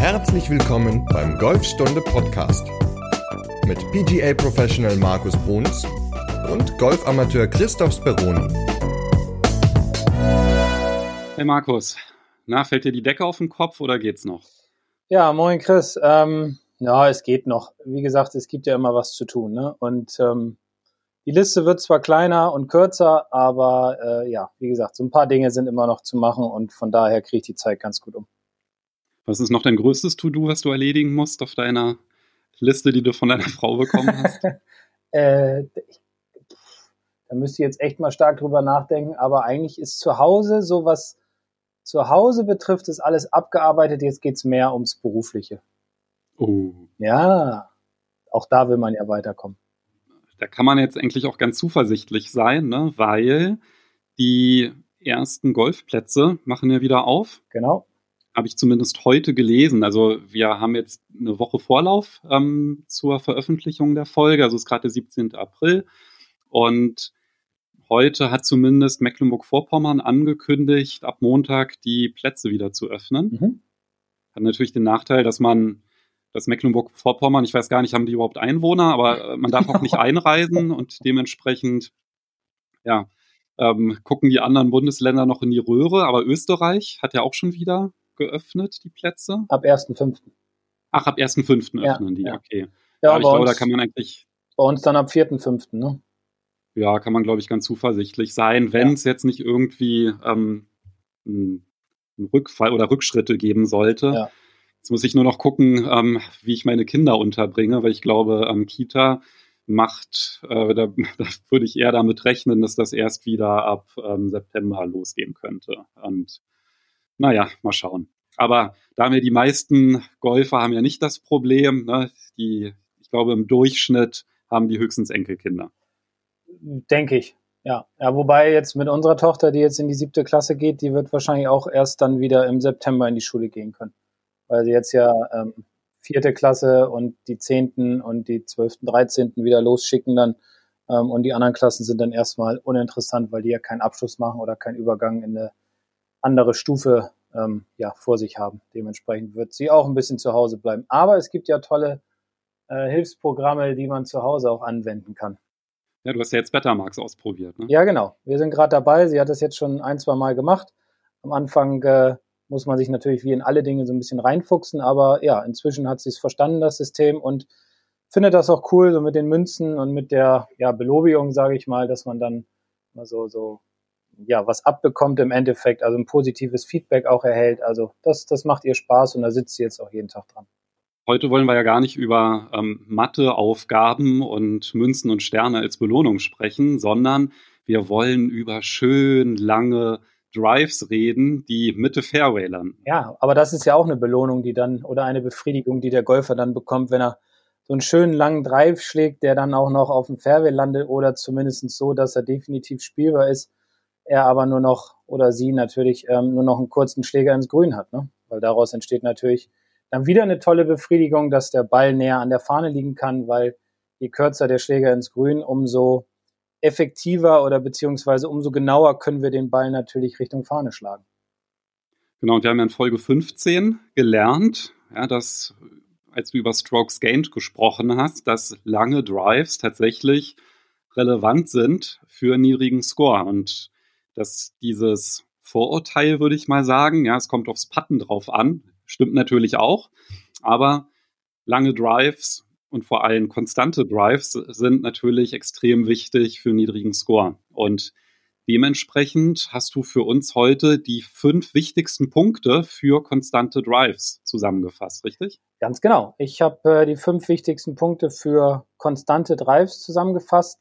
Herzlich willkommen beim Golfstunde Podcast mit PGA Professional Markus Bruns und Golfamateur Christoph Speroni. Hey Markus, na, fällt dir die Decke auf den Kopf oder geht's noch? Ja, moin Chris. Ähm, ja, es geht noch. Wie gesagt, es gibt ja immer was zu tun. Ne? Und ähm, die Liste wird zwar kleiner und kürzer, aber äh, ja, wie gesagt, so ein paar Dinge sind immer noch zu machen und von daher kriege ich die Zeit ganz gut um. Was ist noch dein größtes To-Do, was du erledigen musst auf deiner Liste, die du von deiner Frau bekommen hast? äh, da müsste ich jetzt echt mal stark drüber nachdenken, aber eigentlich ist zu Hause so was zu Hause betrifft, ist alles abgearbeitet. Jetzt geht es mehr ums Berufliche. Oh. Ja, auch da will man ja weiterkommen. Da kann man jetzt eigentlich auch ganz zuversichtlich sein, ne? weil die ersten Golfplätze machen ja wieder auf. Genau. Habe ich zumindest heute gelesen. Also wir haben jetzt eine Woche Vorlauf ähm, zur Veröffentlichung der Folge. Also es ist gerade der 17. April. Und heute hat zumindest Mecklenburg-Vorpommern angekündigt, ab Montag die Plätze wieder zu öffnen. Mhm. Hat natürlich den Nachteil, dass man das Mecklenburg-Vorpommern, ich weiß gar nicht, haben die überhaupt Einwohner, aber äh, man darf auch nicht einreisen und dementsprechend, ja, ähm, gucken die anderen Bundesländer noch in die Röhre, aber Österreich hat ja auch schon wieder geöffnet, die Plätze. Ab 1.5. Ach, ab 1.5. Ja, öffnen die, ja. okay. Ja, aber ich glaube, da kann man eigentlich. Bei uns dann ab 4.5., ne? Ja, kann man, glaube ich, ganz zuversichtlich sein, wenn es ja. jetzt nicht irgendwie ähm, einen Rückfall oder Rückschritte geben sollte. Ja. Jetzt muss ich nur noch gucken, ähm, wie ich meine Kinder unterbringe, weil ich glaube, ähm, Kita macht, äh, da, da würde ich eher damit rechnen, dass das erst wieder ab ähm, September losgehen könnte. Und naja, mal schauen. Aber da haben ja die meisten Golfer haben ja nicht das Problem, ne? die, ich glaube, im Durchschnitt haben die höchstens Enkelkinder. Denke ich. Ja, ja, wobei jetzt mit unserer Tochter, die jetzt in die siebte Klasse geht, die wird wahrscheinlich auch erst dann wieder im September in die Schule gehen können weil sie jetzt ja ähm, vierte Klasse und die zehnten und die zwölften, dreizehnten wieder losschicken dann. Ähm, und die anderen Klassen sind dann erstmal uninteressant, weil die ja keinen Abschluss machen oder keinen Übergang in eine andere Stufe ähm, ja, vor sich haben. Dementsprechend wird sie auch ein bisschen zu Hause bleiben. Aber es gibt ja tolle äh, Hilfsprogramme, die man zu Hause auch anwenden kann. Ja, du hast ja jetzt Bettermarks ausprobiert, ne? Ja, genau. Wir sind gerade dabei. Sie hat das jetzt schon ein, zwei Mal gemacht. Am Anfang äh, muss man sich natürlich wie in alle Dinge so ein bisschen reinfuchsen, aber ja, inzwischen hat sie es verstanden, das System, und findet das auch cool, so mit den Münzen und mit der ja, Belobigung, sage ich mal, dass man dann mal so, so ja, was abbekommt im Endeffekt, also ein positives Feedback auch erhält. Also das, das macht ihr Spaß und da sitzt sie jetzt auch jeden Tag dran. Heute wollen wir ja gar nicht über ähm, Matheaufgaben und Münzen und Sterne als Belohnung sprechen, sondern wir wollen über schön lange Drives reden, die Mitte Fairway landen. Ja, aber das ist ja auch eine Belohnung, die dann oder eine Befriedigung, die der Golfer dann bekommt, wenn er so einen schönen langen Drive schlägt, der dann auch noch auf dem Fairway landet oder zumindest so, dass er definitiv spielbar ist, er aber nur noch oder sie natürlich ähm, nur noch einen kurzen Schläger ins Grün hat, ne? Weil daraus entsteht natürlich dann wieder eine tolle Befriedigung, dass der Ball näher an der Fahne liegen kann, weil je kürzer der Schläger ins Grün, umso effektiver oder beziehungsweise umso genauer können wir den Ball natürlich Richtung Fahne schlagen. Genau, und wir haben ja in Folge 15 gelernt, ja, dass, als du über Strokes Gained gesprochen hast, dass lange Drives tatsächlich relevant sind für niedrigen Score und dass dieses Vorurteil, würde ich mal sagen, ja, es kommt aufs Putten drauf an, stimmt natürlich auch, aber lange Drives und vor allem konstante Drives sind natürlich extrem wichtig für niedrigen Score. Und dementsprechend hast du für uns heute die fünf wichtigsten Punkte für konstante Drives zusammengefasst, richtig? Ganz genau. Ich habe äh, die fünf wichtigsten Punkte für konstante Drives zusammengefasst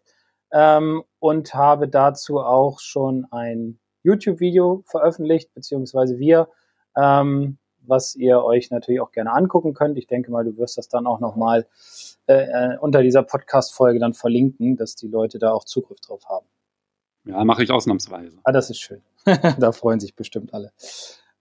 ähm, und habe dazu auch schon ein YouTube-Video veröffentlicht, beziehungsweise wir. Ähm, was ihr euch natürlich auch gerne angucken könnt. Ich denke mal, du wirst das dann auch nochmal äh, äh, unter dieser Podcast-Folge dann verlinken, dass die Leute da auch Zugriff drauf haben. Ja, mache ich ausnahmsweise. Ah, das ist schön. da freuen sich bestimmt alle.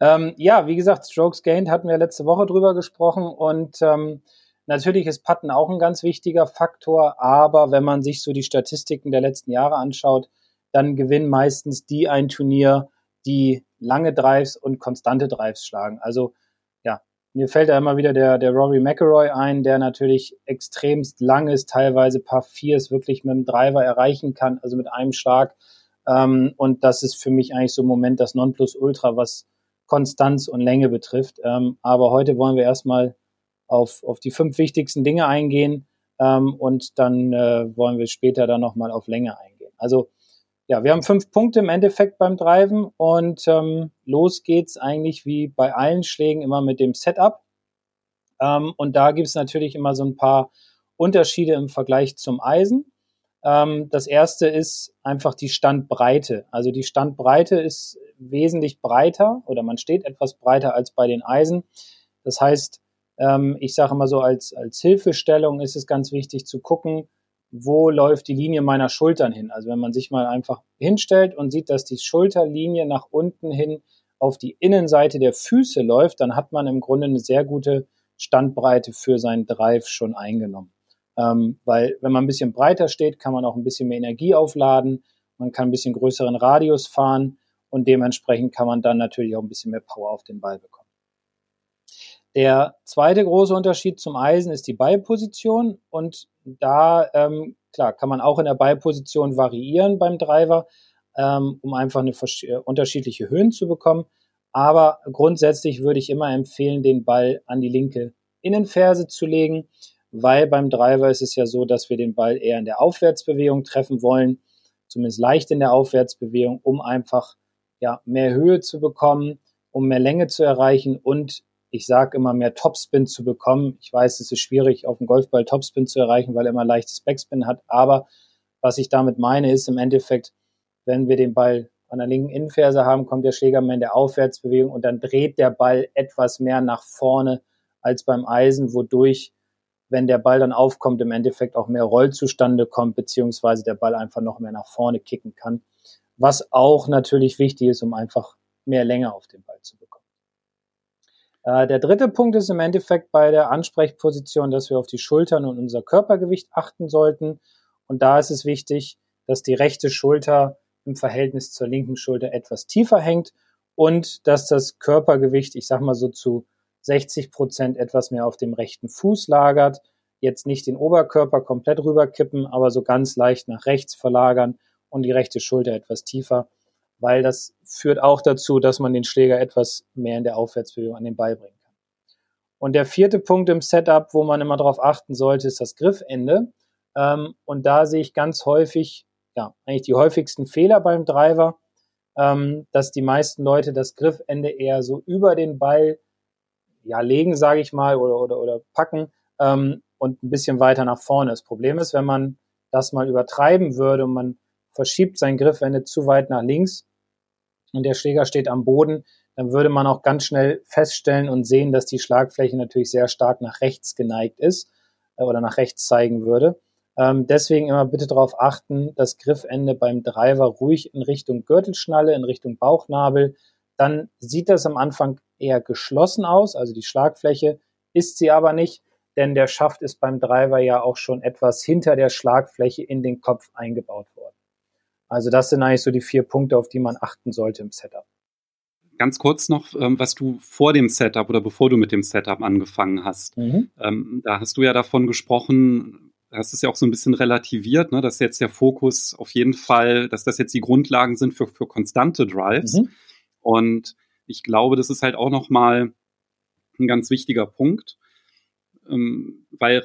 Ähm, ja, wie gesagt, Strokes Gained hatten wir letzte Woche drüber gesprochen und ähm, natürlich ist Putten auch ein ganz wichtiger Faktor, aber wenn man sich so die Statistiken der letzten Jahre anschaut, dann gewinnen meistens die ein Turnier, die lange Drives und konstante Drives schlagen. Also ja, mir fällt da immer wieder der, der Rory McElroy ein, der natürlich extremst lang ist, teilweise Paar Viers wirklich mit dem Driver erreichen kann, also mit einem Schlag. Ähm, und das ist für mich eigentlich so ein Moment das Nonplusultra, was Konstanz und Länge betrifft. Ähm, aber heute wollen wir erstmal auf, auf die fünf wichtigsten Dinge eingehen ähm, und dann äh, wollen wir später dann nochmal auf Länge eingehen. Also ja, wir haben fünf Punkte im Endeffekt beim Driven und ähm, los geht's eigentlich wie bei allen Schlägen immer mit dem Setup. Ähm, und da gibt's natürlich immer so ein paar Unterschiede im Vergleich zum Eisen. Ähm, das erste ist einfach die Standbreite. Also die Standbreite ist wesentlich breiter oder man steht etwas breiter als bei den Eisen. Das heißt, ähm, ich sage immer so als, als Hilfestellung ist es ganz wichtig zu gucken, wo läuft die Linie meiner Schultern hin. Also wenn man sich mal einfach hinstellt und sieht, dass die Schulterlinie nach unten hin auf die Innenseite der Füße läuft, dann hat man im Grunde eine sehr gute Standbreite für seinen Drive schon eingenommen. Ähm, weil wenn man ein bisschen breiter steht, kann man auch ein bisschen mehr Energie aufladen, man kann ein bisschen größeren Radius fahren und dementsprechend kann man dann natürlich auch ein bisschen mehr Power auf den Ball bekommen. Der zweite große Unterschied zum Eisen ist die Ballposition und da ähm, klar kann man auch in der Ballposition variieren beim Driver, ähm, um einfach eine äh, unterschiedliche Höhen zu bekommen. Aber grundsätzlich würde ich immer empfehlen, den Ball an die linke Innenferse zu legen, weil beim Driver ist es ja so, dass wir den Ball eher in der Aufwärtsbewegung treffen wollen, zumindest leicht in der Aufwärtsbewegung, um einfach ja, mehr Höhe zu bekommen, um mehr Länge zu erreichen und ich sage immer, mehr Topspin zu bekommen. Ich weiß, es ist schwierig, auf dem Golfball Topspin zu erreichen, weil er immer leichtes Backspin hat. Aber was ich damit meine, ist im Endeffekt, wenn wir den Ball an der linken Innenferse haben, kommt der Schläger mehr in der Aufwärtsbewegung und dann dreht der Ball etwas mehr nach vorne als beim Eisen, wodurch, wenn der Ball dann aufkommt, im Endeffekt auch mehr Roll zustande kommt, beziehungsweise der Ball einfach noch mehr nach vorne kicken kann. Was auch natürlich wichtig ist, um einfach mehr Länge auf den Ball zu bekommen. Äh, der dritte Punkt ist im Endeffekt bei der Ansprechposition, dass wir auf die Schultern und unser Körpergewicht achten sollten. Und da ist es wichtig, dass die rechte Schulter im Verhältnis zur linken Schulter etwas tiefer hängt und dass das Körpergewicht, ich sag mal so zu 60 Prozent etwas mehr auf dem rechten Fuß lagert. Jetzt nicht den Oberkörper komplett rüberkippen, aber so ganz leicht nach rechts verlagern und die rechte Schulter etwas tiefer weil das führt auch dazu, dass man den Schläger etwas mehr in der Aufwärtsbewegung an den Ball bringen kann. Und der vierte Punkt im Setup, wo man immer darauf achten sollte, ist das Griffende. Ähm, und da sehe ich ganz häufig, ja, eigentlich die häufigsten Fehler beim Driver, ähm, dass die meisten Leute das Griffende eher so über den Ball ja, legen, sage ich mal, oder, oder, oder packen ähm, und ein bisschen weiter nach vorne. Das Problem ist, wenn man das mal übertreiben würde und man verschiebt sein Griffende zu weit nach links, und der Schläger steht am Boden, dann würde man auch ganz schnell feststellen und sehen, dass die Schlagfläche natürlich sehr stark nach rechts geneigt ist äh, oder nach rechts zeigen würde. Ähm, deswegen immer bitte darauf achten, das Griffende beim Driver ruhig in Richtung Gürtelschnalle, in Richtung Bauchnabel. Dann sieht das am Anfang eher geschlossen aus, also die Schlagfläche ist sie aber nicht, denn der Schaft ist beim Driver ja auch schon etwas hinter der Schlagfläche in den Kopf eingebaut worden. Also das sind eigentlich so die vier Punkte, auf die man achten sollte im Setup. Ganz kurz noch, ähm, was du vor dem Setup oder bevor du mit dem Setup angefangen hast. Mhm. Ähm, da hast du ja davon gesprochen, hast es ja auch so ein bisschen relativiert, ne, dass jetzt der Fokus auf jeden Fall, dass das jetzt die Grundlagen sind für, für konstante Drives. Mhm. Und ich glaube, das ist halt auch nochmal ein ganz wichtiger Punkt, ähm, weil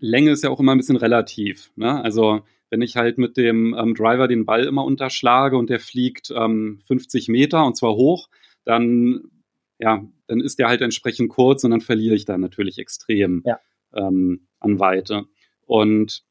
Länge ist ja auch immer ein bisschen relativ. Ne? Also wenn ich halt mit dem ähm, Driver den Ball immer unterschlage und der fliegt ähm, 50 Meter und zwar hoch, dann, ja, dann ist der halt entsprechend kurz und dann verliere ich da natürlich extrem ja. ähm, an Weite. Und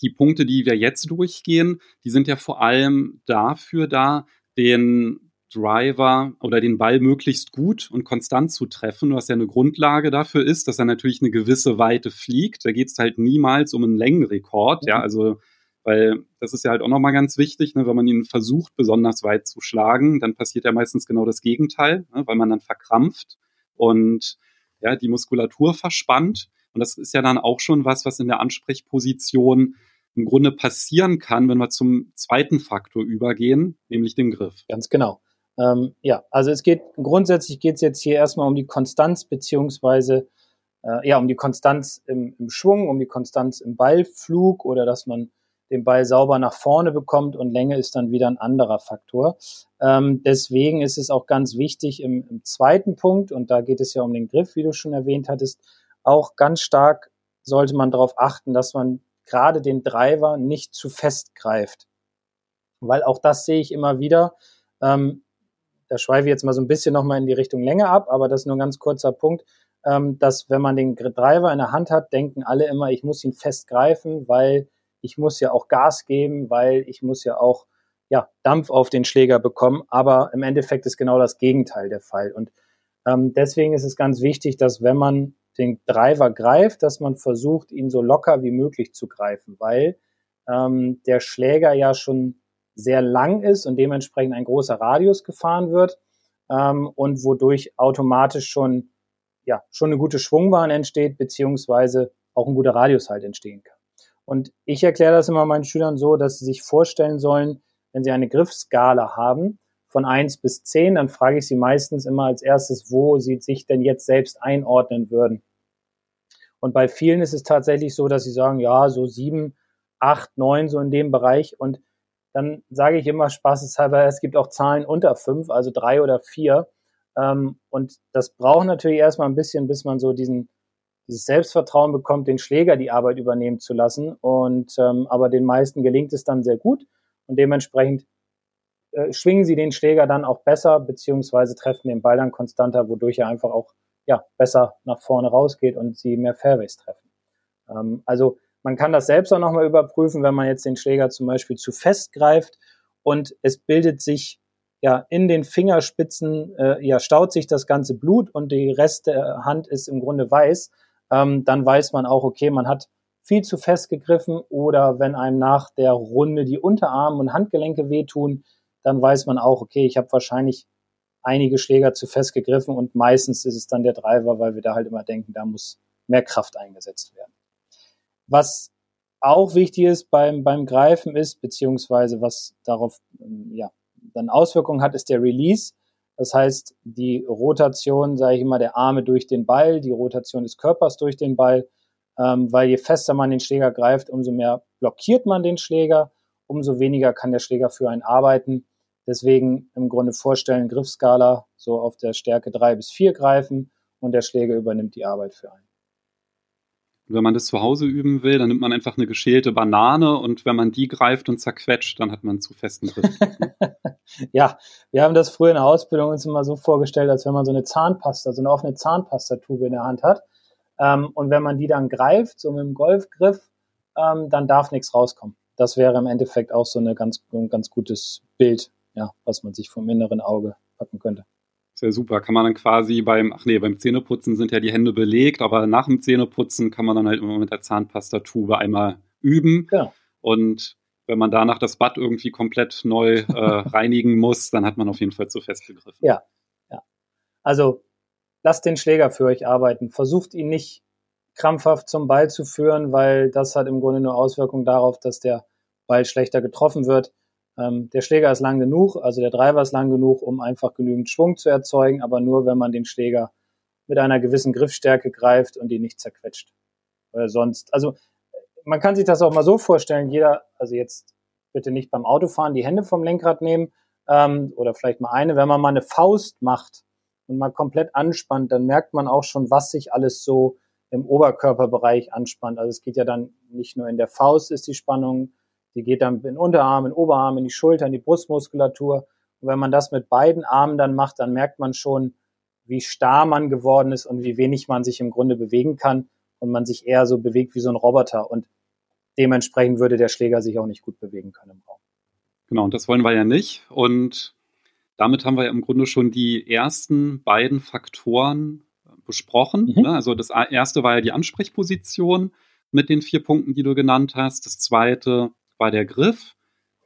die Punkte, die wir jetzt durchgehen, die sind ja vor allem dafür da, den Driver oder den Ball möglichst gut und konstant zu treffen, was ja eine Grundlage dafür ist, dass er natürlich eine gewisse Weite fliegt. Da geht es halt niemals um einen Längenrekord, mhm. ja, also weil das ist ja halt auch nochmal ganz wichtig, ne, wenn man ihn versucht, besonders weit zu schlagen, dann passiert ja meistens genau das Gegenteil, ne, weil man dann verkrampft und ja, die Muskulatur verspannt. Und das ist ja dann auch schon was, was in der Ansprechposition im Grunde passieren kann, wenn wir zum zweiten Faktor übergehen, nämlich dem Griff. Ganz genau. Ähm, ja, also es geht grundsätzlich geht es jetzt hier erstmal um die Konstanz beziehungsweise äh, ja um die Konstanz im, im Schwung, um die Konstanz im Ballflug oder dass man den Ball sauber nach vorne bekommt und Länge ist dann wieder ein anderer Faktor. Ähm, deswegen ist es auch ganz wichtig im, im, zweiten Punkt, und da geht es ja um den Griff, wie du schon erwähnt hattest, auch ganz stark sollte man darauf achten, dass man gerade den Driver nicht zu fest greift. Weil auch das sehe ich immer wieder. Ähm, da schweife ich jetzt mal so ein bisschen nochmal in die Richtung Länge ab, aber das ist nur ein ganz kurzer Punkt, ähm, dass wenn man den Driver in der Hand hat, denken alle immer, ich muss ihn fest greifen, weil ich muss ja auch Gas geben, weil ich muss ja auch ja, Dampf auf den Schläger bekommen. Aber im Endeffekt ist genau das Gegenteil der Fall. Und ähm, deswegen ist es ganz wichtig, dass wenn man den Driver greift, dass man versucht, ihn so locker wie möglich zu greifen, weil ähm, der Schläger ja schon sehr lang ist und dementsprechend ein großer Radius gefahren wird ähm, und wodurch automatisch schon ja schon eine gute Schwungbahn entsteht beziehungsweise auch ein guter Radius halt entstehen kann. Und ich erkläre das immer meinen Schülern so, dass sie sich vorstellen sollen, wenn sie eine Griffskala haben von eins bis zehn, dann frage ich sie meistens immer als erstes, wo sie sich denn jetzt selbst einordnen würden. Und bei vielen ist es tatsächlich so, dass sie sagen, ja, so sieben, acht, neun, so in dem Bereich. Und dann sage ich immer spaßeshalber, es gibt auch Zahlen unter fünf, also drei oder vier. Ähm, und das braucht natürlich erstmal ein bisschen, bis man so diesen dieses Selbstvertrauen bekommt, den Schläger die Arbeit übernehmen zu lassen. Und ähm, aber den meisten gelingt es dann sehr gut und dementsprechend äh, schwingen sie den Schläger dann auch besser beziehungsweise treffen den Ball dann konstanter, wodurch er einfach auch ja besser nach vorne rausgeht und sie mehr Fairways treffen. Ähm, also man kann das selbst auch nochmal überprüfen, wenn man jetzt den Schläger zum Beispiel zu fest greift und es bildet sich ja in den Fingerspitzen, äh, ja staut sich das ganze Blut und die Rest der Hand ist im Grunde weiß ähm, dann weiß man auch, okay, man hat viel zu fest gegriffen oder wenn einem nach der Runde die Unterarme und Handgelenke wehtun, dann weiß man auch, okay, ich habe wahrscheinlich einige Schläger zu fest gegriffen und meistens ist es dann der Driver, weil wir da halt immer denken, da muss mehr Kraft eingesetzt werden. Was auch wichtig ist beim, beim Greifen ist, beziehungsweise was darauf ja, dann Auswirkungen hat, ist der Release. Das heißt, die Rotation, sage ich immer, der Arme durch den Ball, die Rotation des Körpers durch den Ball, ähm, weil je fester man den Schläger greift, umso mehr blockiert man den Schläger, umso weniger kann der Schläger für einen arbeiten. Deswegen im Grunde vorstellen, Griffskala so auf der Stärke drei bis vier greifen und der Schläger übernimmt die Arbeit für einen. Wenn man das zu Hause üben will, dann nimmt man einfach eine geschälte Banane und wenn man die greift und zerquetscht, dann hat man zu festen Griff. ja, wir haben das früher in der Ausbildung uns immer so vorgestellt, als wenn man so eine Zahnpasta, so eine offene Zahnpastatube in der Hand hat. Ähm, und wenn man die dann greift, so mit dem Golfgriff, ähm, dann darf nichts rauskommen. Das wäre im Endeffekt auch so eine ganz, ein ganz gutes Bild, ja, was man sich vom inneren Auge packen könnte. Sehr super. Kann man dann quasi beim, ach nee, beim Zähneputzen sind ja die Hände belegt, aber nach dem Zähneputzen kann man dann halt immer mit der Zahnpastatube einmal üben. Genau. Und wenn man danach das Bad irgendwie komplett neu äh, reinigen muss, dann hat man auf jeden Fall zu fest gegriffen. Ja, ja. Also lasst den Schläger für euch arbeiten. Versucht ihn nicht krampfhaft zum Ball zu führen, weil das hat im Grunde nur Auswirkungen darauf, dass der Ball schlechter getroffen wird. Ähm, der Schläger ist lang genug, also der Driver ist lang genug, um einfach genügend Schwung zu erzeugen, aber nur, wenn man den Schläger mit einer gewissen Griffstärke greift und ihn nicht zerquetscht. Oder sonst, also man kann sich das auch mal so vorstellen, jeder, also jetzt bitte nicht beim Autofahren die Hände vom Lenkrad nehmen ähm, oder vielleicht mal eine, wenn man mal eine Faust macht und mal komplett anspannt, dann merkt man auch schon, was sich alles so im Oberkörperbereich anspannt. Also es geht ja dann nicht nur in der Faust ist die Spannung, die geht dann in den Unterarm, in den Oberarm, in die Schulter, in die Brustmuskulatur. Und wenn man das mit beiden Armen dann macht, dann merkt man schon, wie starr man geworden ist und wie wenig man sich im Grunde bewegen kann und man sich eher so bewegt wie so ein Roboter. Und dementsprechend würde der Schläger sich auch nicht gut bewegen können im Raum. Genau, und das wollen wir ja nicht. Und damit haben wir ja im Grunde schon die ersten beiden Faktoren besprochen. Mhm. Ne? Also das erste war ja die Ansprechposition mit den vier Punkten, die du genannt hast. Das zweite war der Griff.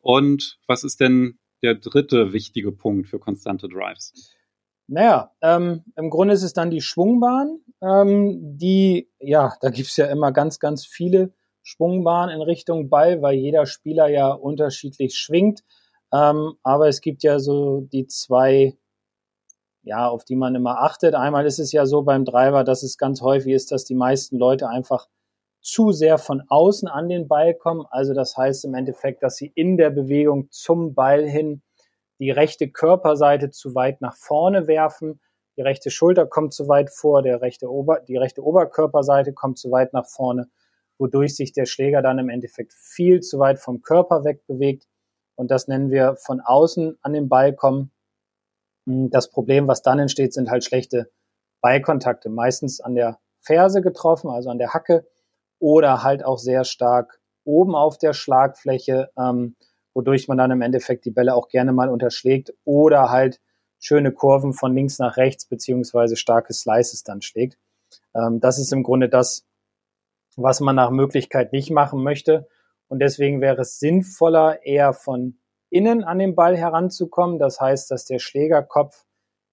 Und was ist denn der dritte wichtige Punkt für konstante Drives? Naja, ähm, im Grunde ist es dann die Schwungbahn, ähm, die, ja, da gibt's ja immer ganz, ganz viele Schwungbahnen in Richtung Ball, weil jeder Spieler ja unterschiedlich schwingt. Ähm, aber es gibt ja so die zwei, ja, auf die man immer achtet. Einmal ist es ja so beim Driver, dass es ganz häufig ist, dass die meisten Leute einfach zu sehr von außen an den Ball kommen. Also das heißt im Endeffekt, dass sie in der Bewegung zum Ball hin die rechte Körperseite zu weit nach vorne werfen. Die rechte Schulter kommt zu weit vor, der rechte Ober, die rechte Oberkörperseite kommt zu weit nach vorne, wodurch sich der Schläger dann im Endeffekt viel zu weit vom Körper wegbewegt. Und das nennen wir von außen an den Ball kommen. Hm, das Problem, was dann entsteht, sind halt schlechte Ballkontakte, meistens an der Ferse getroffen, also an der Hacke, oder halt auch sehr stark oben auf der Schlagfläche, ähm, wodurch man dann im Endeffekt die Bälle auch gerne mal unterschlägt oder halt schöne Kurven von links nach rechts beziehungsweise starke Slices dann schlägt. Ähm, das ist im Grunde das, was man nach Möglichkeit nicht machen möchte. Und deswegen wäre es sinnvoller, eher von innen an den Ball heranzukommen. Das heißt, dass der Schlägerkopf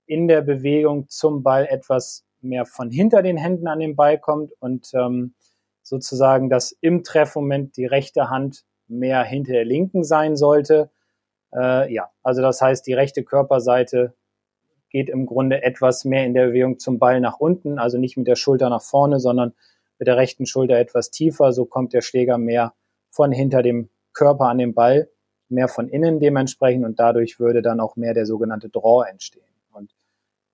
in der Bewegung zum Ball etwas mehr von hinter den Händen an den Ball kommt und ähm, sozusagen, dass im Treffmoment die rechte Hand mehr hinter der linken sein sollte. Äh, ja, also das heißt, die rechte Körperseite geht im Grunde etwas mehr in der Bewegung zum Ball nach unten, also nicht mit der Schulter nach vorne, sondern mit der rechten Schulter etwas tiefer. So kommt der Schläger mehr von hinter dem Körper an den Ball, mehr von innen dementsprechend und dadurch würde dann auch mehr der sogenannte Draw entstehen. Und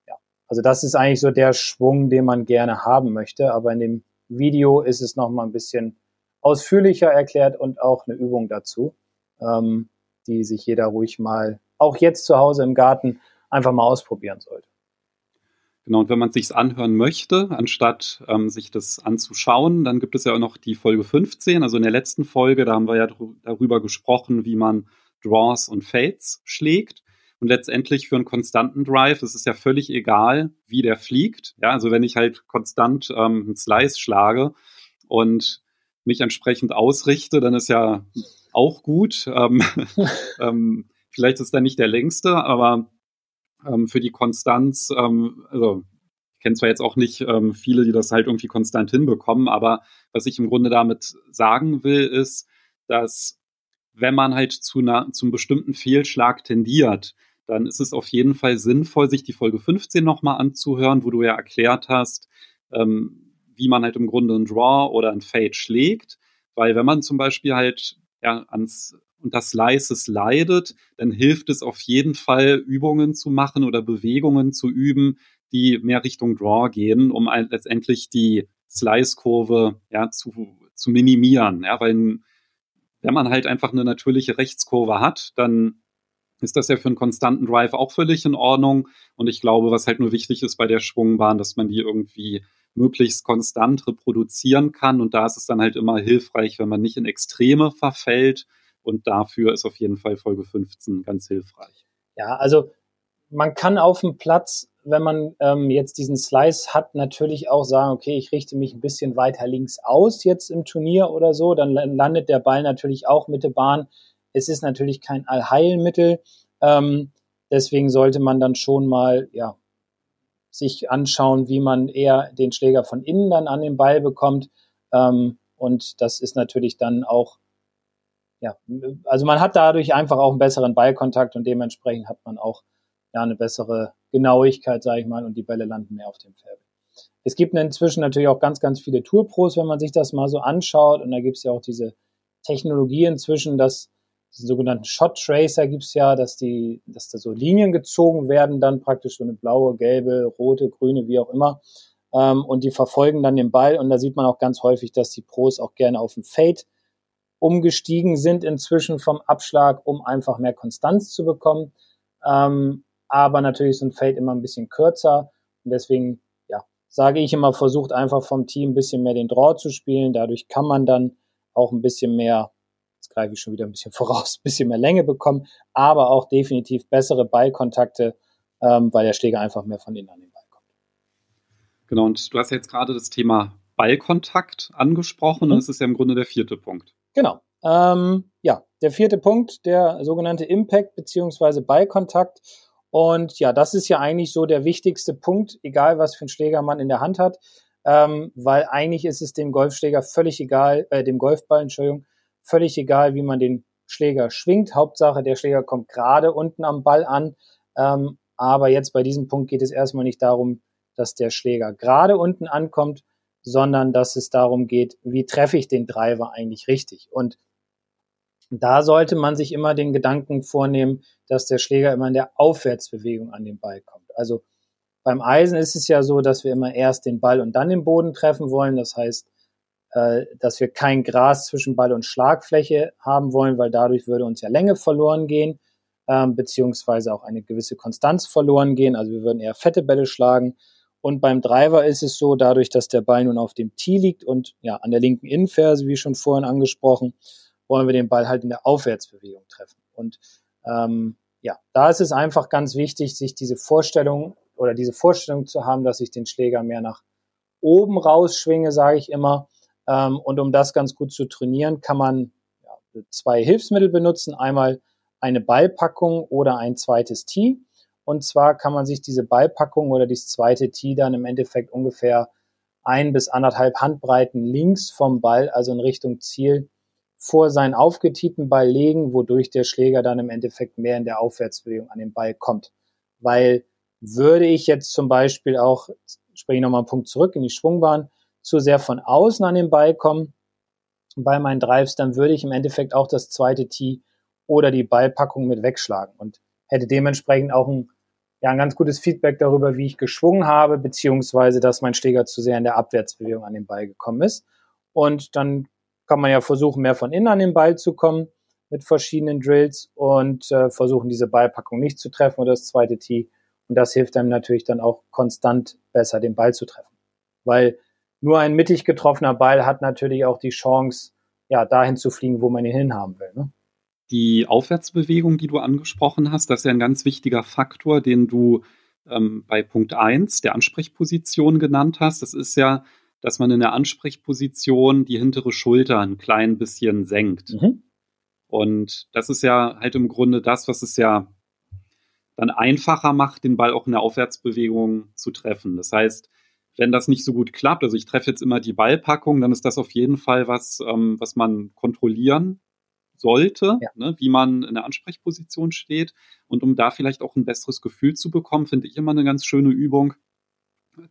ja, also das ist eigentlich so der Schwung, den man gerne haben möchte, aber in dem Video ist es nochmal ein bisschen ausführlicher erklärt und auch eine Übung dazu, ähm, die sich jeder ruhig mal, auch jetzt zu Hause im Garten, einfach mal ausprobieren sollte. Genau, und wenn man sich anhören möchte, anstatt ähm, sich das anzuschauen, dann gibt es ja auch noch die Folge 15. Also in der letzten Folge, da haben wir ja darüber gesprochen, wie man Draws und Fades schlägt. Und letztendlich für einen konstanten Drive ist es ja völlig egal, wie der fliegt. Ja, also wenn ich halt konstant ähm, einen Slice schlage und mich entsprechend ausrichte, dann ist ja auch gut. Ähm, ähm, vielleicht ist er nicht der längste, aber ähm, für die Konstanz, ähm, also ich kenne zwar jetzt auch nicht ähm, viele, die das halt irgendwie konstant hinbekommen, aber was ich im Grunde damit sagen will, ist, dass wenn man halt zu einer, zum bestimmten Fehlschlag tendiert, dann ist es auf jeden Fall sinnvoll, sich die Folge 15 nochmal anzuhören, wo du ja erklärt hast, ähm, wie man halt im Grunde einen Draw oder ein Fade schlägt. Weil wenn man zum Beispiel halt ja, ans das Slices leidet, dann hilft es auf jeden Fall, Übungen zu machen oder Bewegungen zu üben, die mehr Richtung Draw gehen, um letztendlich die Slice-Kurve ja, zu, zu minimieren. Ja, weil wenn man halt einfach eine natürliche Rechtskurve hat, dann ist das ja für einen konstanten Drive auch völlig in Ordnung. Und ich glaube, was halt nur wichtig ist bei der Schwungbahn, dass man die irgendwie möglichst konstant reproduzieren kann. Und da ist es dann halt immer hilfreich, wenn man nicht in Extreme verfällt. Und dafür ist auf jeden Fall Folge 15 ganz hilfreich. Ja, also man kann auf dem Platz, wenn man ähm, jetzt diesen Slice hat, natürlich auch sagen, okay, ich richte mich ein bisschen weiter links aus jetzt im Turnier oder so. Dann landet der Ball natürlich auch Mitte Bahn es ist natürlich kein Allheilmittel. Ähm, deswegen sollte man dann schon mal, ja, sich anschauen, wie man eher den Schläger von innen dann an den Ball bekommt. Ähm, und das ist natürlich dann auch, ja, also man hat dadurch einfach auch einen besseren Ballkontakt und dementsprechend hat man auch ja eine bessere Genauigkeit, sage ich mal, und die Bälle landen mehr auf dem Feld. Es gibt inzwischen natürlich auch ganz, ganz viele Tourpros, wenn man sich das mal so anschaut. Und da gibt es ja auch diese Technologie inzwischen, dass diesen sogenannten Shot Tracer gibt's ja, dass die, dass da so Linien gezogen werden, dann praktisch so eine blaue, gelbe, rote, grüne, wie auch immer. Ähm, und die verfolgen dann den Ball und da sieht man auch ganz häufig, dass die Pros auch gerne auf den Fade umgestiegen sind inzwischen vom Abschlag, um einfach mehr Konstanz zu bekommen. Ähm, aber natürlich ist ein Fade immer ein bisschen kürzer und deswegen, ja, sage ich immer, versucht einfach vom Team ein bisschen mehr den Draw zu spielen. Dadurch kann man dann auch ein bisschen mehr ich schon wieder ein bisschen voraus, ein bisschen mehr Länge bekommen, aber auch definitiv bessere Ballkontakte, ähm, weil der Schläger einfach mehr von innen an den Ball kommt. Genau, und du hast jetzt gerade das Thema Ballkontakt angesprochen mhm. und das ist ja im Grunde der vierte Punkt. Genau. Ähm, ja, der vierte Punkt, der sogenannte Impact beziehungsweise Ballkontakt. Und ja, das ist ja eigentlich so der wichtigste Punkt, egal was für einen Schläger man in der Hand hat, ähm, weil eigentlich ist es dem Golfschläger völlig egal, äh, dem Golfball, Entschuldigung, völlig egal, wie man den Schläger schwingt. Hauptsache, der Schläger kommt gerade unten am Ball an. Ähm, aber jetzt bei diesem Punkt geht es erstmal nicht darum, dass der Schläger gerade unten ankommt, sondern dass es darum geht, wie treffe ich den Driver eigentlich richtig. Und da sollte man sich immer den Gedanken vornehmen, dass der Schläger immer in der Aufwärtsbewegung an den Ball kommt. Also beim Eisen ist es ja so, dass wir immer erst den Ball und dann den Boden treffen wollen. Das heißt, äh, dass wir kein Gras zwischen Ball und Schlagfläche haben wollen, weil dadurch würde uns ja Länge verloren gehen, ähm, beziehungsweise auch eine gewisse Konstanz verloren gehen. Also wir würden eher fette Bälle schlagen. Und beim Driver ist es so, dadurch, dass der Ball nun auf dem Tee liegt und ja an der linken Innenferse, wie schon vorhin angesprochen, wollen wir den Ball halt in der Aufwärtsbewegung treffen. Und ähm, ja, da ist es einfach ganz wichtig, sich diese Vorstellung oder diese Vorstellung zu haben, dass ich den Schläger mehr nach oben rausschwinge, sage ich immer. Ähm, und um das ganz gut zu trainieren, kann man zwei Hilfsmittel benutzen. Einmal eine Ballpackung oder ein zweites Tee. Und zwar kann man sich diese Ballpackung oder dieses zweite Tee dann im Endeffekt ungefähr ein bis anderthalb Handbreiten links vom Ball, also in Richtung Ziel, vor seinen aufgetieten Ball legen, wodurch der Schläger dann im Endeffekt mehr in der Aufwärtsbewegung an den Ball kommt. Weil würde ich jetzt zum Beispiel auch, spreche ich nochmal einen Punkt zurück in die Schwungbahn, zu sehr von außen an den Ball kommen bei meinen Drives, dann würde ich im Endeffekt auch das zweite Tee oder die Ballpackung mit wegschlagen und hätte dementsprechend auch ein, ja, ein ganz gutes Feedback darüber, wie ich geschwungen habe, beziehungsweise dass mein Schläger zu sehr in der Abwärtsbewegung an den Ball gekommen ist. Und dann kann man ja versuchen, mehr von innen an den Ball zu kommen mit verschiedenen Drills und äh, versuchen, diese Ballpackung nicht zu treffen oder das zweite Tee. Und das hilft einem natürlich dann auch konstant besser, den Ball zu treffen. Weil nur ein mittig getroffener Ball hat natürlich auch die Chance, ja, dahin zu fliegen, wo man ihn hinhaben will. Ne? Die Aufwärtsbewegung, die du angesprochen hast, das ist ja ein ganz wichtiger Faktor, den du ähm, bei Punkt 1 der Ansprechposition genannt hast. Das ist ja, dass man in der Ansprechposition die hintere Schulter ein klein bisschen senkt. Mhm. Und das ist ja halt im Grunde das, was es ja dann einfacher macht, den Ball auch in der Aufwärtsbewegung zu treffen. Das heißt, wenn das nicht so gut klappt, also ich treffe jetzt immer die Ballpackung, dann ist das auf jeden Fall was, ähm, was man kontrollieren sollte, ja. ne, wie man in der Ansprechposition steht. Und um da vielleicht auch ein besseres Gefühl zu bekommen, finde ich immer eine ganz schöne Übung,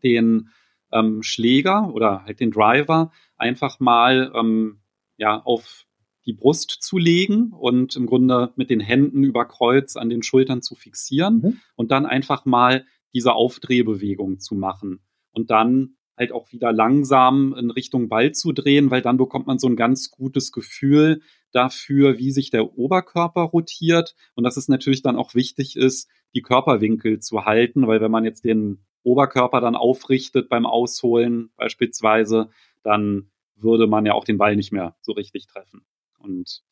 den ähm, Schläger oder halt den Driver einfach mal ähm, ja, auf die Brust zu legen und im Grunde mit den Händen über Kreuz an den Schultern zu fixieren mhm. und dann einfach mal diese Aufdrehbewegung zu machen und dann halt auch wieder langsam in Richtung Ball zu drehen, weil dann bekommt man so ein ganz gutes Gefühl dafür, wie sich der Oberkörper rotiert und dass es natürlich dann auch wichtig ist, die Körperwinkel zu halten, weil wenn man jetzt den Oberkörper dann aufrichtet beim Ausholen beispielsweise, dann würde man ja auch den Ball nicht mehr so richtig treffen. Und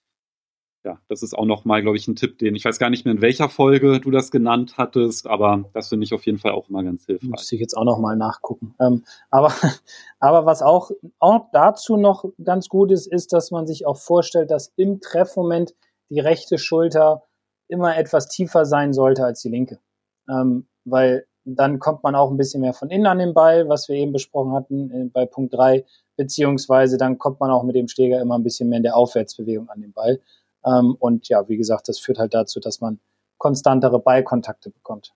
ja, das ist auch nochmal, glaube ich, ein Tipp, den ich weiß gar nicht mehr, in welcher Folge du das genannt hattest, aber das finde ich auf jeden Fall auch immer ganz hilfreich. Muss ich jetzt auch nochmal nachgucken. Ähm, aber, aber was auch, auch dazu noch ganz gut ist, ist, dass man sich auch vorstellt, dass im Treffmoment die rechte Schulter immer etwas tiefer sein sollte als die linke. Ähm, weil dann kommt man auch ein bisschen mehr von innen an den Ball, was wir eben besprochen hatten äh, bei Punkt drei beziehungsweise dann kommt man auch mit dem Schläger immer ein bisschen mehr in der Aufwärtsbewegung an den Ball. Ähm, und ja, wie gesagt, das führt halt dazu, dass man konstantere Ballkontakte bekommt.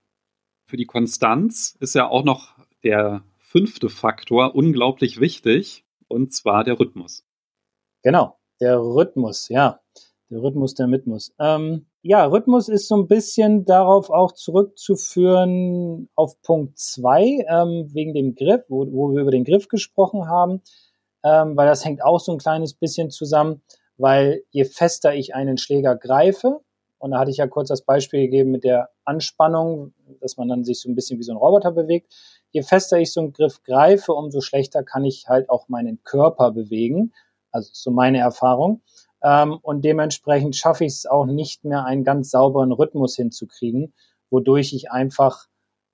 Für die Konstanz ist ja auch noch der fünfte Faktor unglaublich wichtig, und zwar der Rhythmus. Genau, der Rhythmus, ja. Der Rhythmus, der Mitmus. Ähm, ja, Rhythmus ist so ein bisschen darauf auch zurückzuführen auf Punkt zwei ähm, wegen dem Griff, wo, wo wir über den Griff gesprochen haben, ähm, weil das hängt auch so ein kleines bisschen zusammen weil je fester ich einen Schläger greife, und da hatte ich ja kurz das Beispiel gegeben mit der Anspannung, dass man dann sich so ein bisschen wie so ein Roboter bewegt. Je fester ich so einen Griff greife, umso schlechter kann ich halt auch meinen Körper bewegen. Also so meine Erfahrung. Ähm, und dementsprechend schaffe ich es auch nicht mehr, einen ganz sauberen Rhythmus hinzukriegen, wodurch ich einfach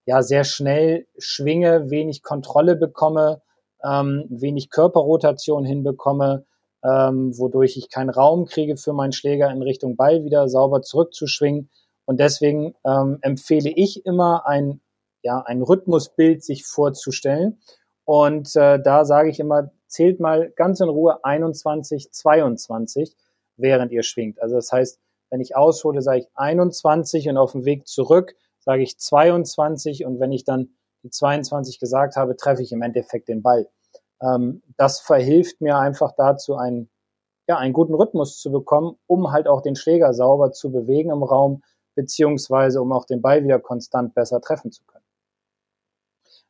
ja sehr schnell schwinge, wenig Kontrolle bekomme, ähm, wenig Körperrotation hinbekomme ähm, wodurch ich keinen Raum kriege für meinen Schläger in Richtung Ball wieder sauber zurückzuschwingen. Und deswegen ähm, empfehle ich immer ein, ja, ein Rhythmusbild sich vorzustellen. Und äh, da sage ich immer, zählt mal ganz in Ruhe 21, 22, während ihr schwingt. Also das heißt, wenn ich aushole, sage ich 21 und auf dem Weg zurück sage ich 22 und wenn ich dann die 22 gesagt habe, treffe ich im Endeffekt den Ball. Ähm, das verhilft mir einfach dazu, einen, ja, einen guten Rhythmus zu bekommen, um halt auch den Schläger sauber zu bewegen im Raum, beziehungsweise um auch den Ball wieder konstant besser treffen zu können.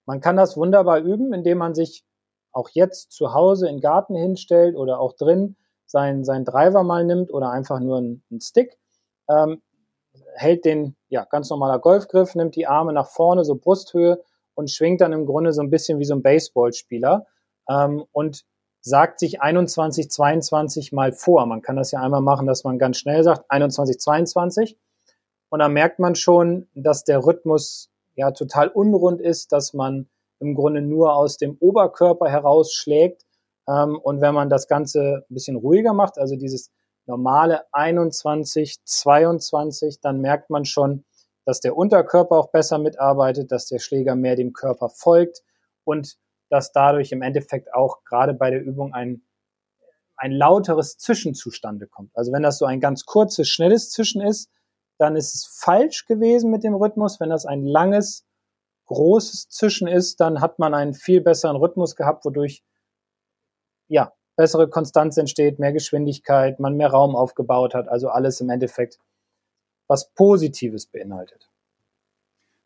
Man kann das wunderbar üben, indem man sich auch jetzt zu Hause in den Garten hinstellt oder auch drin seinen, seinen Driver mal nimmt oder einfach nur einen, einen Stick, ähm, hält den, ja, ganz normaler Golfgriff, nimmt die Arme nach vorne, so Brusthöhe und schwingt dann im Grunde so ein bisschen wie so ein Baseballspieler ähm, und sagt sich 21, 22 mal vor. Man kann das ja einmal machen, dass man ganz schnell sagt 21, 22 und dann merkt man schon, dass der Rhythmus ja total unrund ist, dass man im Grunde nur aus dem Oberkörper herausschlägt. Ähm, und wenn man das Ganze ein bisschen ruhiger macht, also dieses normale 21, 22, dann merkt man schon, dass der Unterkörper auch besser mitarbeitet, dass der Schläger mehr dem Körper folgt und dass dadurch im Endeffekt auch gerade bei der Übung ein, ein lauteres Zischen zustande kommt. Also wenn das so ein ganz kurzes, schnelles Zischen ist, dann ist es falsch gewesen mit dem Rhythmus. Wenn das ein langes, großes Zischen ist, dann hat man einen viel besseren Rhythmus gehabt, wodurch ja bessere Konstanz entsteht, mehr Geschwindigkeit, man mehr Raum aufgebaut hat. Also alles im Endeffekt was Positives beinhaltet.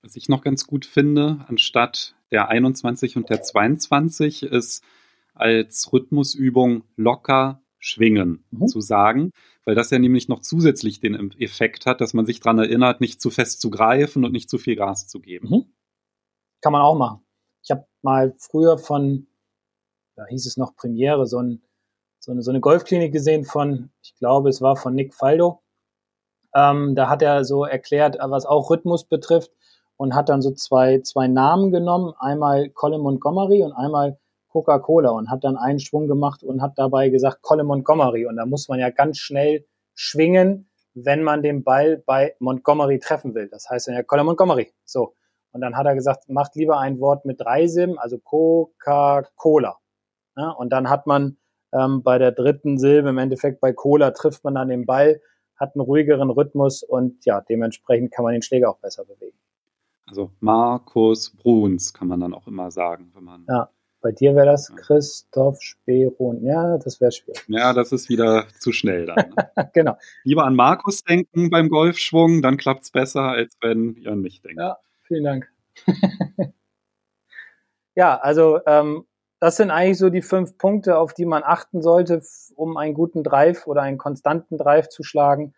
Was ich noch ganz gut finde, anstatt der 21 und der 22 ist als Rhythmusübung locker schwingen mhm. zu sagen, weil das ja nämlich noch zusätzlich den Effekt hat, dass man sich daran erinnert, nicht zu fest zu greifen und nicht zu viel Gas zu geben. Mhm. Kann man auch machen. Ich habe mal früher von, da hieß es noch Premiere, so, ein, so, eine, so eine Golfklinik gesehen von, ich glaube, es war von Nick Faldo. Ähm, da hat er so erklärt, was auch Rhythmus betrifft und hat dann so zwei, zwei Namen genommen, einmal Colin Montgomery und einmal Coca-Cola und hat dann einen Schwung gemacht und hat dabei gesagt Colin Montgomery und da muss man ja ganz schnell schwingen, wenn man den Ball bei Montgomery treffen will. Das heißt dann ja Colin Montgomery. So. Und dann hat er gesagt, macht lieber ein Wort mit drei Silben, also Coca-Cola. Ja, und dann hat man ähm, bei der dritten Silbe im Endeffekt bei Cola trifft man dann den Ball hat einen ruhigeren Rhythmus und ja, dementsprechend kann man den Schläger auch besser bewegen. Also Markus Bruns kann man dann auch immer sagen, wenn man. Ja, bei dir wäre das Christoph Speron. Ja, das wäre schwierig. Ja, das ist wieder zu schnell dann. Ne? genau. Lieber an Markus denken beim Golfschwung, dann klappt es besser, als wenn ihr an mich denkt. Ja, vielen Dank. ja, also ähm, das sind eigentlich so die fünf Punkte, auf die man achten sollte, um einen guten Drive oder einen konstanten Drive zu schlagen.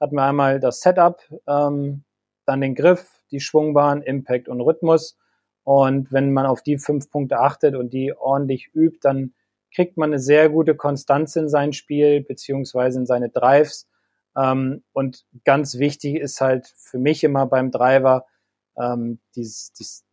Hat man einmal das Setup, ähm, dann den Griff, die Schwungbahn, Impact und Rhythmus. Und wenn man auf die fünf Punkte achtet und die ordentlich übt, dann kriegt man eine sehr gute Konstanz in sein Spiel beziehungsweise in seine Drives. Ähm, und ganz wichtig ist halt für mich immer beim Driver ähm, dieses, dieses,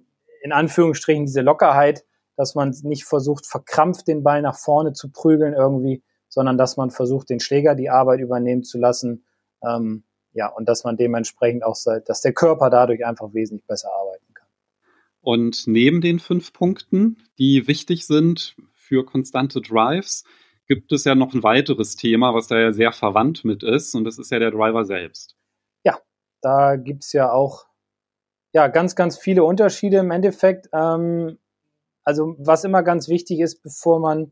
in Anführungsstrichen diese Lockerheit, dass man nicht versucht, verkrampft den Ball nach vorne zu prügeln irgendwie, sondern dass man versucht, den Schläger die Arbeit übernehmen zu lassen. Ähm, ja, und dass man dementsprechend auch, dass der Körper dadurch einfach wesentlich besser arbeiten kann. Und neben den fünf Punkten, die wichtig sind für konstante Drives, gibt es ja noch ein weiteres Thema, was da ja sehr verwandt mit ist, und das ist ja der Driver selbst. Ja, da gibt's ja auch ja, ganz, ganz viele Unterschiede im Endeffekt. Ähm, also was immer ganz wichtig ist, bevor man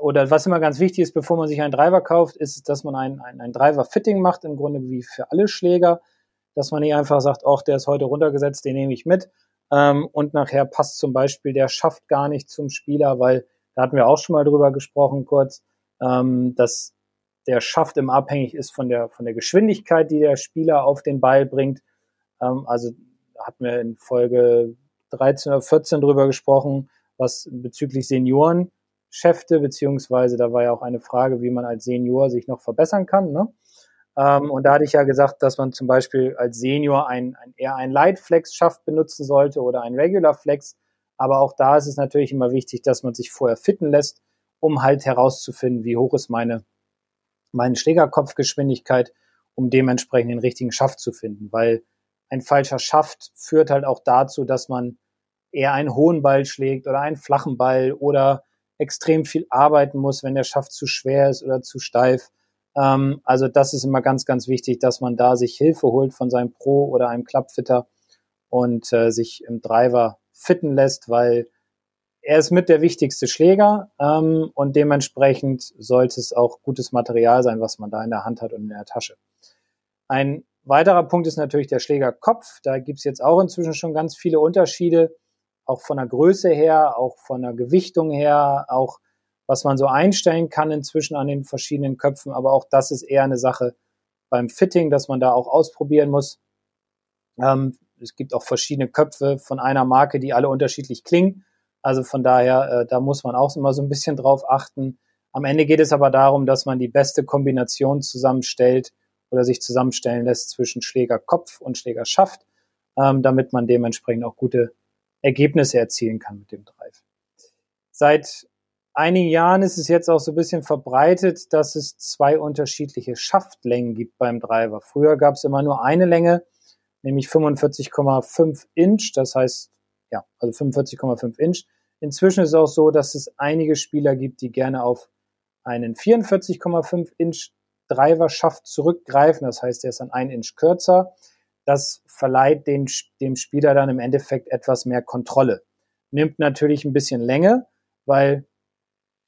oder was immer ganz wichtig ist, bevor man sich einen Driver kauft, ist, dass man ein, ein, ein Driver-Fitting macht, im Grunde wie für alle Schläger, dass man nicht einfach sagt, ach, der ist heute runtergesetzt, den nehme ich mit. Ähm, und nachher passt zum Beispiel der Schaft gar nicht zum Spieler, weil da hatten wir auch schon mal drüber gesprochen kurz, ähm, dass der Schaft immer abhängig ist von der, von der Geschwindigkeit, die der Spieler auf den Ball bringt. Ähm, also hatten wir in Folge 13 oder 14 drüber gesprochen, was bezüglich Seniorenschäfte, beziehungsweise da war ja auch eine Frage, wie man als Senior sich noch verbessern kann. Ne? Ähm, und da hatte ich ja gesagt, dass man zum Beispiel als Senior ein, ein eher ein Lightflex-Schaft benutzen sollte oder ein Regular Flex. Aber auch da ist es natürlich immer wichtig, dass man sich vorher fitten lässt, um halt herauszufinden, wie hoch ist meine, meine Schlägerkopfgeschwindigkeit, um dementsprechend den richtigen Schaft zu finden. Weil ein falscher Schaft führt halt auch dazu, dass man eher einen hohen Ball schlägt oder einen flachen Ball oder extrem viel arbeiten muss, wenn der Schaft zu schwer ist oder zu steif. Ähm, also das ist immer ganz, ganz wichtig, dass man da sich Hilfe holt von seinem Pro oder einem Clubfitter und äh, sich im Driver fitten lässt, weil er ist mit der wichtigste Schläger ähm, und dementsprechend sollte es auch gutes Material sein, was man da in der Hand hat und in der Tasche. Ein weiterer Punkt ist natürlich der Schlägerkopf. Da gibt's jetzt auch inzwischen schon ganz viele Unterschiede, auch von der Größe her, auch von der Gewichtung her, auch was man so einstellen kann inzwischen an den verschiedenen Köpfen. Aber auch das ist eher eine Sache beim Fitting, dass man da auch ausprobieren muss. Ähm, es gibt auch verschiedene Köpfe von einer Marke, die alle unterschiedlich klingen. Also von daher, äh, da muss man auch immer so ein bisschen drauf achten. Am Ende geht es aber darum, dass man die beste Kombination zusammenstellt oder sich zusammenstellen lässt zwischen Schlägerkopf und Schlägerschaft, ähm, damit man dementsprechend auch gute Ergebnisse erzielen kann mit dem Drive. Seit einigen Jahren ist es jetzt auch so ein bisschen verbreitet, dass es zwei unterschiedliche Schaftlängen gibt beim Driver. Früher gab es immer nur eine Länge, nämlich 45,5 Inch, das heißt, ja, also 45,5 Inch. Inzwischen ist es auch so, dass es einige Spieler gibt, die gerne auf einen 44,5 Inch Driver-Schaft zurückgreifen. Das heißt, der ist dann ein Inch kürzer. Das verleiht den, dem Spieler dann im Endeffekt etwas mehr Kontrolle. Nimmt natürlich ein bisschen Länge, weil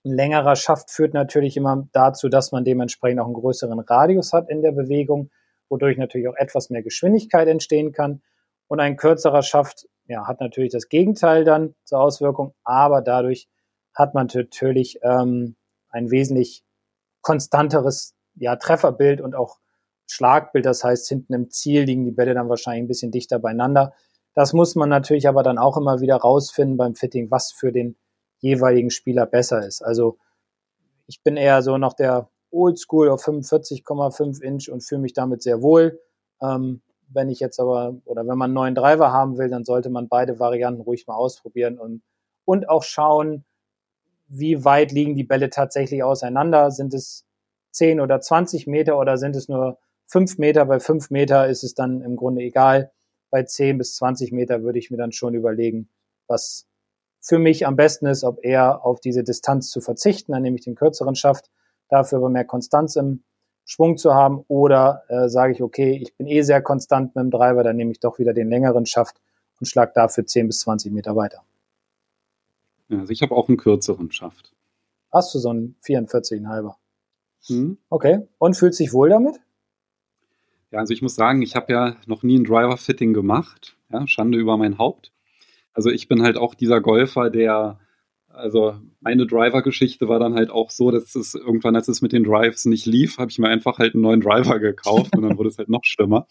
ein längerer Schaft führt natürlich immer dazu, dass man dementsprechend auch einen größeren Radius hat in der Bewegung, wodurch natürlich auch etwas mehr Geschwindigkeit entstehen kann. Und ein kürzerer Schaft ja, hat natürlich das Gegenteil dann zur Auswirkung, aber dadurch hat man natürlich ähm, ein wesentlich konstanteres ja, Trefferbild und auch Schlagbild. Das heißt, hinten im Ziel liegen die Bälle dann wahrscheinlich ein bisschen dichter beieinander. Das muss man natürlich aber dann auch immer wieder rausfinden beim Fitting, was für den jeweiligen Spieler besser ist. Also ich bin eher so noch der Oldschool auf 45,5 Inch und fühle mich damit sehr wohl. Ähm, wenn ich jetzt aber, oder wenn man einen neuen Driver haben will, dann sollte man beide Varianten ruhig mal ausprobieren und, und auch schauen, wie weit liegen die Bälle tatsächlich auseinander. Sind es 10 oder 20 Meter oder sind es nur 5 Meter? Bei 5 Meter ist es dann im Grunde egal. Bei 10 bis 20 Meter würde ich mir dann schon überlegen, was für mich am besten ist, ob eher auf diese Distanz zu verzichten, dann nehme ich den kürzeren Schaft, dafür aber mehr Konstanz im Schwung zu haben oder äh, sage ich, okay, ich bin eh sehr konstant mit dem Driver, dann nehme ich doch wieder den längeren Schaft und schlag dafür 10 bis 20 Meter weiter. Also ich habe auch einen kürzeren Schaft. Hast du so einen 44,5er? Hm. Okay. Und fühlt sich wohl damit? Ja, also ich muss sagen, ich habe ja noch nie ein Driver-Fitting gemacht. Ja, Schande über mein Haupt. Also ich bin halt auch dieser Golfer, der, also meine Driver-Geschichte war dann halt auch so, dass es irgendwann, als es mit den Drives nicht lief, habe ich mir einfach halt einen neuen Driver gekauft und dann wurde es halt noch schlimmer.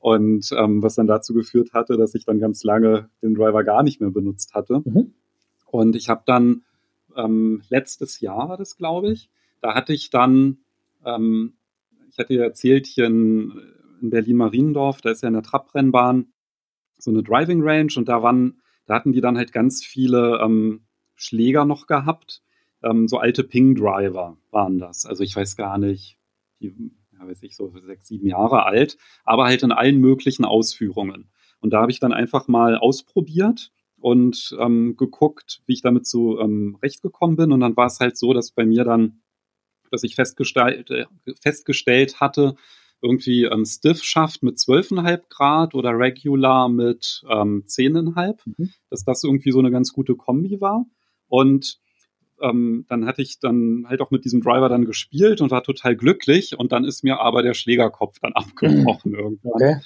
Und ähm, was dann dazu geführt hatte, dass ich dann ganz lange den Driver gar nicht mehr benutzt hatte. Mhm. Und ich habe dann ähm, letztes Jahr war das, glaube ich, da hatte ich dann, ähm, ich hatte ja erzählt, hier in, in Berlin-Mariendorf, da ist ja eine Trabrennbahn, so eine Driving Range und da waren, da hatten die dann halt ganz viele ähm, Schläger noch gehabt. Ähm, so alte Ping-Driver waren das. Also ich weiß gar nicht, die, ja, weiß ich, so sechs, sieben Jahre alt, aber halt in allen möglichen Ausführungen. Und da habe ich dann einfach mal ausprobiert und ähm, geguckt, wie ich damit so ähm, recht gekommen bin. Und dann war es halt so, dass bei mir dann, dass ich festgestellt, äh, festgestellt hatte, irgendwie ähm, Stiff schafft mit 12,5 Grad oder Regular mit ähm, 10,5, mhm. dass das irgendwie so eine ganz gute Kombi war. Und ähm, dann hatte ich dann halt auch mit diesem Driver dann gespielt und war total glücklich. Und dann ist mir aber der Schlägerkopf dann abgebrochen irgendwann. Okay.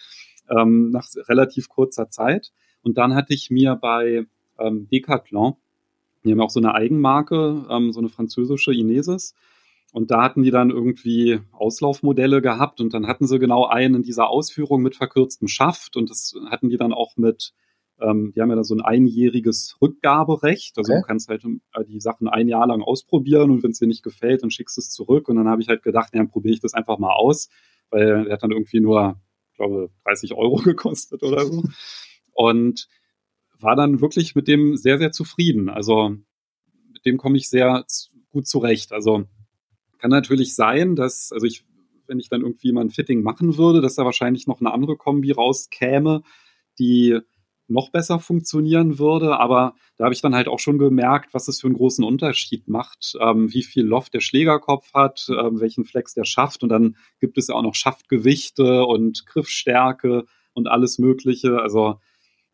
Ähm, nach relativ kurzer Zeit. Und dann hatte ich mir bei ähm, Decathlon, die haben auch so eine Eigenmarke, ähm, so eine französische Inesis, und da hatten die dann irgendwie Auslaufmodelle gehabt und dann hatten sie genau einen in dieser Ausführung mit verkürztem Schaft und das hatten die dann auch mit, ähm, die haben ja da so ein einjähriges Rückgaberecht. Also okay. du kannst halt äh, die Sachen ein Jahr lang ausprobieren und wenn es dir nicht gefällt, dann schickst du es zurück. Und dann habe ich halt gedacht, ja, dann probiere ich das einfach mal aus, weil der hat dann irgendwie nur, ich glaube, 30 Euro gekostet oder so. Und war dann wirklich mit dem sehr, sehr zufrieden. Also mit dem komme ich sehr gut zurecht. Also kann natürlich sein, dass, also ich, wenn ich dann irgendwie mal ein Fitting machen würde, dass da wahrscheinlich noch eine andere Kombi rauskäme, die noch besser funktionieren würde. Aber da habe ich dann halt auch schon gemerkt, was es für einen großen Unterschied macht, ähm, wie viel Loft der Schlägerkopf hat, ähm, welchen Flex der schafft. Und dann gibt es ja auch noch Schaftgewichte und Griffstärke und alles Mögliche. Also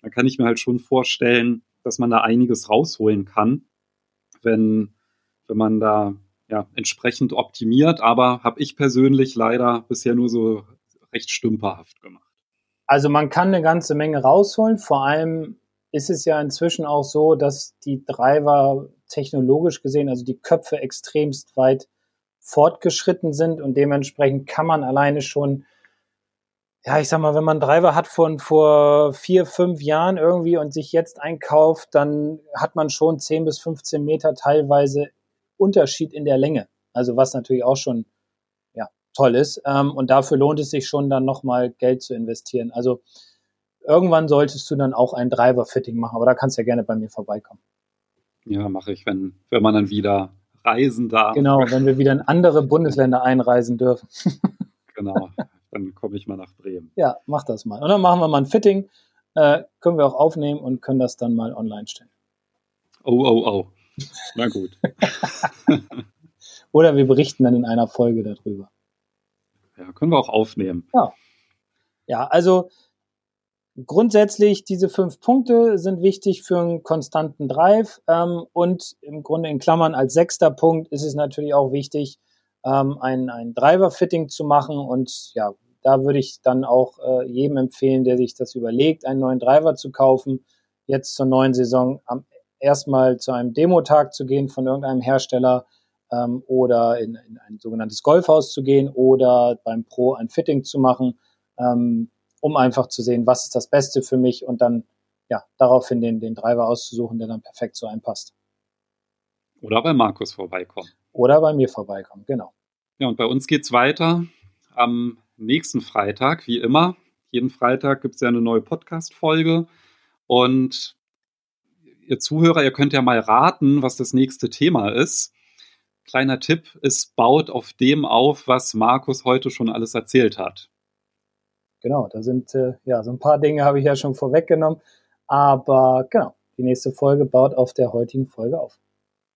da kann ich mir halt schon vorstellen, dass man da einiges rausholen kann, wenn, wenn man da ja, entsprechend optimiert. Aber habe ich persönlich leider bisher nur so recht stümperhaft gemacht. Also man kann eine ganze Menge rausholen. Vor allem ist es ja inzwischen auch so, dass die Driver technologisch gesehen, also die Köpfe extremst weit fortgeschritten sind und dementsprechend kann man alleine schon, ja, ich sag mal, wenn man Driver hat von vor vier, fünf Jahren irgendwie und sich jetzt einkauft, dann hat man schon 10 bis 15 Meter teilweise Unterschied in der Länge. Also was natürlich auch schon toll ist. Ähm, und dafür lohnt es sich schon dann nochmal Geld zu investieren. Also irgendwann solltest du dann auch ein Driver-Fitting machen, aber da kannst du ja gerne bei mir vorbeikommen. Ja, mache ich, wenn, wenn man dann wieder reisen darf. Genau, wenn wir wieder in andere Bundesländer einreisen dürfen. genau, dann komme ich mal nach Bremen. Ja, mach das mal. Und dann machen wir mal ein Fitting, äh, können wir auch aufnehmen und können das dann mal online stellen. Oh, oh, oh. Na gut. Oder wir berichten dann in einer Folge darüber. Ja, können wir auch aufnehmen. Ja. Ja, also grundsätzlich diese fünf Punkte sind wichtig für einen konstanten Drive ähm, und im Grunde in Klammern als sechster Punkt ist es natürlich auch wichtig, ähm, ein, ein Driver-Fitting zu machen und ja, da würde ich dann auch äh, jedem empfehlen, der sich das überlegt, einen neuen Driver zu kaufen, jetzt zur neuen Saison am erstmal zu einem Demotag zu gehen von irgendeinem Hersteller, ähm, oder in, in ein sogenanntes Golfhaus zu gehen oder beim Pro ein Fitting zu machen, ähm, um einfach zu sehen, was ist das Beste für mich und dann ja daraufhin den, den Driver auszusuchen, der dann perfekt so einpasst. Oder bei Markus vorbeikommen. Oder bei mir vorbeikommen, genau. Ja, und bei uns geht's weiter am nächsten Freitag, wie immer. Jeden Freitag gibt es ja eine neue Podcast-Folge. Und ihr Zuhörer, ihr könnt ja mal raten, was das nächste Thema ist kleiner Tipp, es baut auf dem auf, was Markus heute schon alles erzählt hat. Genau, da sind äh, ja so ein paar Dinge habe ich ja schon vorweggenommen, aber genau, die nächste Folge baut auf der heutigen Folge auf.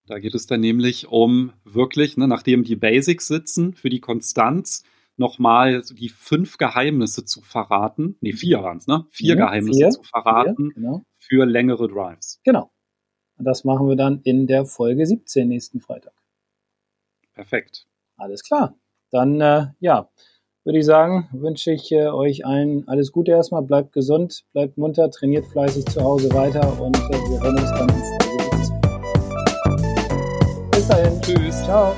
Da geht es dann nämlich um wirklich, ne, nachdem die Basics sitzen, für die Konstanz nochmal die fünf Geheimnisse zu verraten. Ne, vier waren es, ne? Vier ja, Geheimnisse vier, zu verraten vier, genau. Für längere Drives. Genau. Und das machen wir dann in der Folge 17 nächsten Freitag. Perfekt. Alles klar. Dann, äh, ja, würde ich sagen, wünsche ich äh, euch allen alles Gute erstmal. Bleibt gesund, bleibt munter, trainiert fleißig zu Hause weiter und äh, wir hören uns dann in Folge Bis dahin. Tschüss. Ciao.